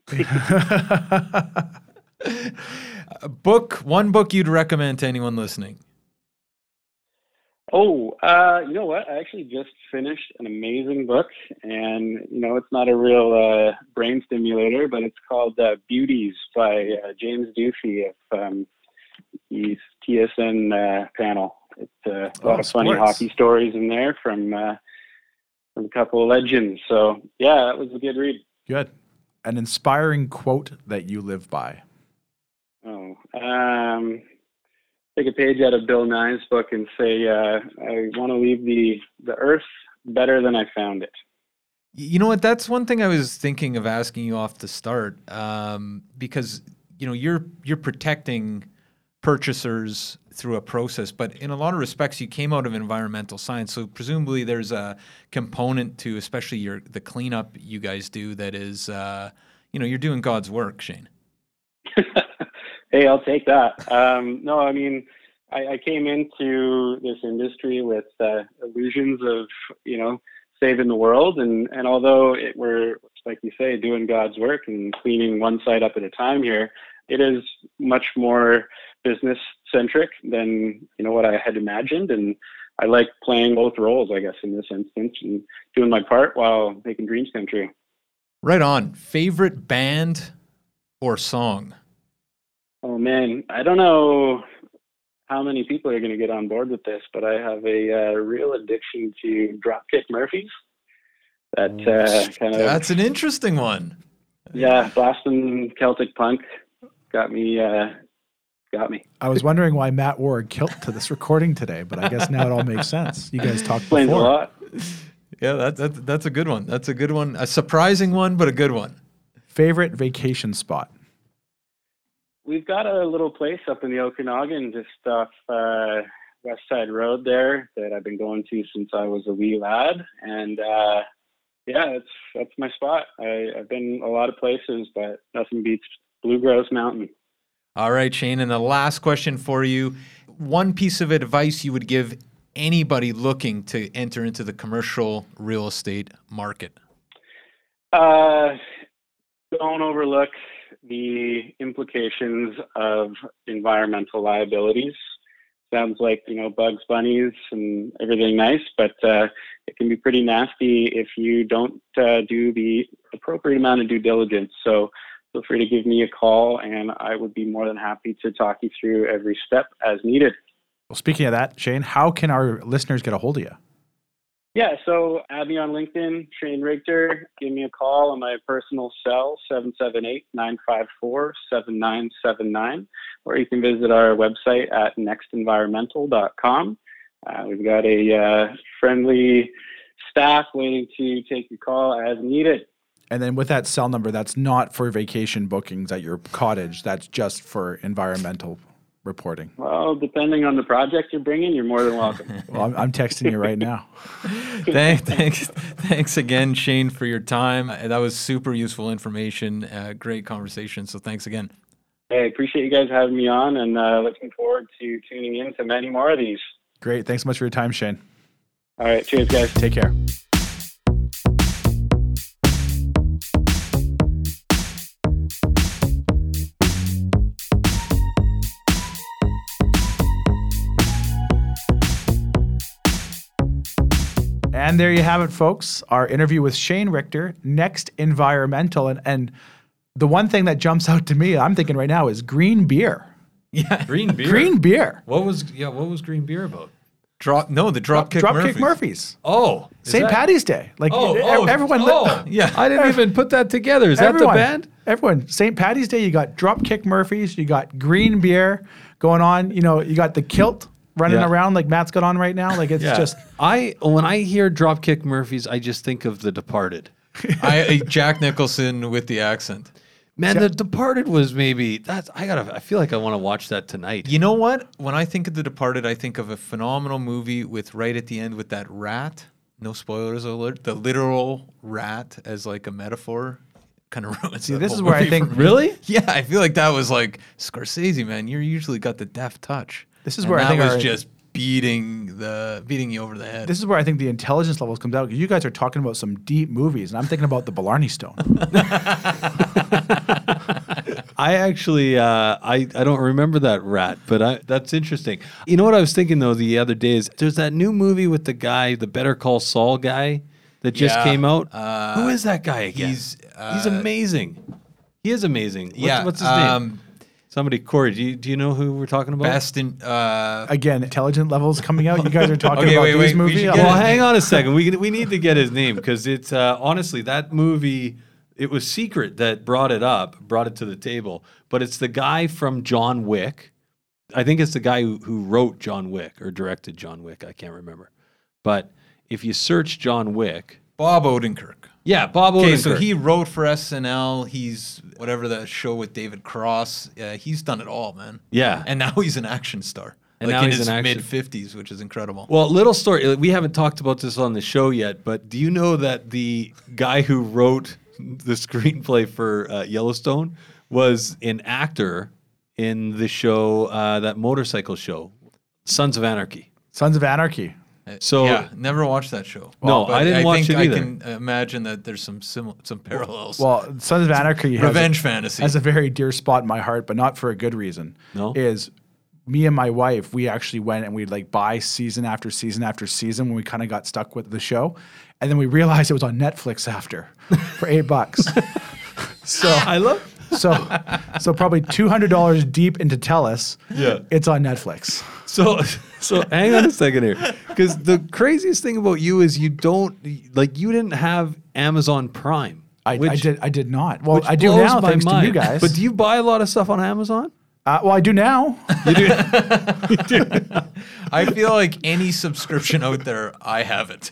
a book. One book you'd recommend to anyone listening. Oh, uh, you know what? I actually just finished an amazing book, and you know it's not a real uh, brain stimulator, but it's called uh, Beauties by uh, James Duthie of um, the TSN uh, panel. It's uh, a Oh, lot of funny sports. hockey stories in there from uh, from a couple of legends. So yeah, that was a good read. Good. An inspiring quote that you live by. Oh, um, take a page out of Bill Nye's book and say, uh, I want to leave the the earth better than I found it. You know what? That's one thing I was thinking of asking you off the start, um, because you know you're you're protecting purchasers through a process, but in a lot of respects, you came out of environmental science, so presumably there's a component to, especially your the cleanup you guys do, that is, uh, you know, you're doing God's work, Shane. hey, I'll take that. Um, no, I mean, I, I came into this industry with uh, illusions of, you know, saving the world, and and although it, we're like you say, doing God's work and cleaning one site up at a time here, it is much more business centric than you know what I had imagined, and I like playing both roles, I guess, in this instance, and doing my part while making dreams come true. Right on. Favorite band or song? Oh man, I don't know how many people are going to get on board with this, but I have a uh, real addiction to Dropkick Murphys. That uh, kind of That's an interesting one. yeah, Boston Celtic punk got me. Uh, got me. I was wondering why Matt wore a kilt to this recording today, but I guess now it all makes sense. You guys talked Explains a lot. Yeah, that, that, that's a good one. That's a good one. A surprising one, but a good one. Favorite vacation spot? We've got a little place up in the Okanagan, just off uh, West Side Road there, that I've been going to since I was a wee lad, and uh, yeah, that's that's my spot. I, I've been a lot of places, but nothing beats Blue Grouse Mountain. All right, Shane. And the last question for you one piece of advice you would give anybody looking to enter into the commercial real estate market? Uh, don't overlook the implications of environmental liabilities. Sounds like you know bugs, bunnies, and everything nice, but uh, it can be pretty nasty if you don't uh, do the appropriate amount of due diligence. So feel free to give me a call, and I would be more than happy to talk you through every step as needed. Well, speaking of that, Shane, how can our listeners get a hold of you? Yeah, so add me on LinkedIn, Shane Richter. Give me a call on my personal cell, 778-954-7979, or you can visit our website at nextenvironmental.com. Uh, we've got a uh, friendly staff waiting to take your call as needed. And then with that cell number, that's not for vacation bookings at your cottage. That's just for environmental reporting? Well, depending on the project you're bringing, you're more than welcome. Well, I'm, I'm texting you right now. Thank, thanks, thanks again, Shane, for your time. That was super useful information. Uh, great conversation. So thanks again. hey, appreciate you guys having me on, and uh, looking forward to tuning in to many more of these. Great. Thanks so much for your time, Shane. All right, cheers, guys. Take care. And there you have it, folks. Our interview with Shane Richter, Next Environmental. And, and the one thing that jumps out to me, I'm thinking right now, is green beer. Yeah. Green beer. Green beer. What was yeah? What was green beer about? Drop no the Dropkick Dropkick Murphys. Murphys. Oh, St. that- Patty's Day. Like Oh, oh, everyone. Oh, Yeah. I didn't even put that together. Is everyone, that the band? Everyone. St. Patty's Day. You got Dropkick Murphys. You got green beer going on. You know, you got the kilt running Yeah. around like Matt's got on right now. Like it's just. I when I hear Dropkick Murphys, I just think of The Departed. I, Jack Nicholson with the accent. Man, The Departed was maybe that's. I gotta. I feel like I want to watch that tonight. You know what? When I think of The Departed, I think of a phenomenal movie with right at the end with that rat. No spoilers alert. The literal rat as like a metaphor kind of ruins. See, this is where I think- Really? Yeah, I feel like that was like Scorsese, man. You're usually got the deft touch. This is And where I think was our- just beating the beating you over the head. This is where I think the intelligence levels comes out because you guys are talking about some deep movies, and I'm thinking about the Blarney Stone. I actually, uh, I I don't remember that rat, but I, that's interesting. You know what I was thinking though the other day is there's that new movie with the guy, the Better Call Saul guy, that just Yeah, came out. uh, Who is that guy again? he's, he's uh, amazing. He is amazing. What's, yeah. what's his name? Somebody, Corey, do you, do you know who we're talking about? Best in. Uh, Again, intelligent levels coming out. You guys are talking Okay, about wait, these wait, we movies. should Well, it. hang on a second. We we need to get his name because it's uh, honestly that movie. It was secret that brought it up, brought it to the table. But it's the guy from John Wick. I think it's the guy who, who wrote John Wick or directed John Wick. I can't remember. But if you search John Wick, Bob Odenkirk. Yeah, Bob Okay, Odenkirk. so he wrote for SNL. He's whatever the show with David Cross. Yeah, he's done it all, man. yeah. And now he's an action star. And like now in he's his an action- mid fifties, which is incredible. Well, little story. We haven't talked about this on the show yet, but do you know that the guy who wrote the screenplay for uh, Yellowstone was an actor in the show, uh, that motorcycle show, Sons of Anarchy? Sons of Anarchy. So yeah, never watched that show. No, But I didn't watch think it either. I can imagine that there's some sim- some parallels. Well, Sons of Anarchy has a- Revenge fantasy. has a very dear spot in my heart, but not for a good reason. No? Is me and my wife, we actually went and we'd like buy season after season after season when we kind of got stuck with the show. And then we realized it was on Netflix after for eight bucks. so I love. So so probably two hundred dollars deep into Telus. Yeah. It's on Netflix. So, so hang on a second here, because the craziest thing about you is you don't like you didn't have Amazon Prime. I, I did I did not. Well, I do now my thanks to you guys. But do you buy a lot of stuff on Amazon? Uh, well, I do now. You do I feel like any subscription out there, I have it.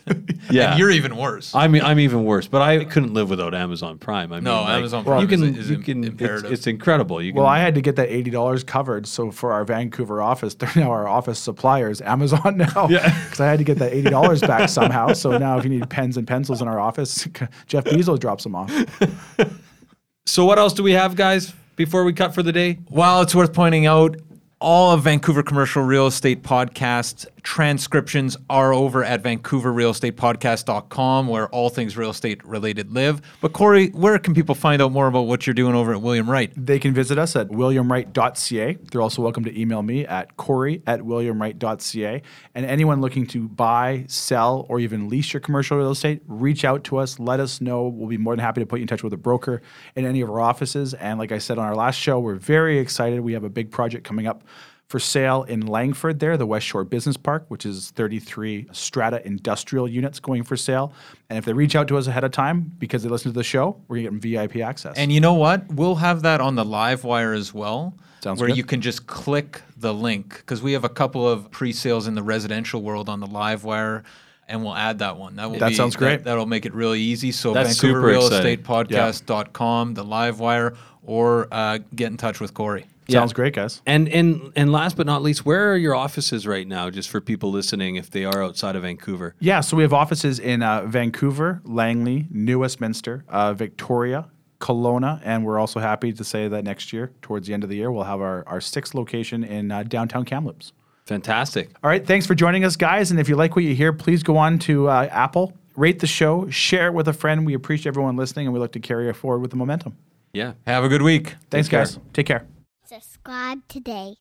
Yeah. and you're even worse. I mean, I'm even worse, but I couldn't live without Amazon Prime. I mean, No, like, Amazon you Prime can, is- is you im- can, it's, imperative. it's incredible. You can, Well, I had to get that eighty dollars covered. So for our Vancouver office, they're now our office suppliers, Amazon now. Yeah. Because I had to get that eighty dollars back somehow. So now, if you need pens and pencils in our office, Jeff Bezos drops them off. so what else do we have, guys? Before we cut for the day, Well, it's worth pointing out all of Vancouver Commercial Real Estate Podcast transcriptions are over at vancouverrealestatepodcast.com where all things real estate related live. But Corey, where can people find out more about what you're doing over at William Wright? They can visit us at williamwright.ca. They're also welcome to email me at corey at williamwright.ca. And anyone looking to buy, sell, or even lease your commercial real estate, reach out to us. Let us know. We'll be more than happy to put you in touch with a broker in any of our offices. And like I said on our last show, we're very excited. We have a big project coming up for sale in Langford there, the West Shore Business Park, which is 33 strata industrial units going for sale. And if they reach out to us ahead of time because they listen to the show, we're going to get them VIP access. And you know what? We'll have that on the live wire as well. Sounds where good. you can just click the link because we have a couple of pre-sales in the residential world on the live wire and we'll add that one. That will That be, sounds great. That, will make it really easy. So That's Vancouver super Real. Estate Podcast.com, the live wire, or uh, get in touch with Corey. Yeah. Sounds great, guys. And and and last but not least, where are your offices right now? Just for people listening, if they are outside of Vancouver. Yeah, so we have offices in uh, Vancouver, Langley, New Westminster, uh, Victoria, Kelowna, and we're also happy to say that next year, towards the end of the year, we'll have our, our sixth location in uh, downtown Kamloops. Fantastic. All right, thanks for joining us, guys. And if you like what you hear, please go on to uh, Apple, rate the show, share it with a friend. We appreciate everyone listening, and we look to carry it forward with the momentum. Yeah. Have a good week. Thanks, care. guys. Take care. Subscribe today.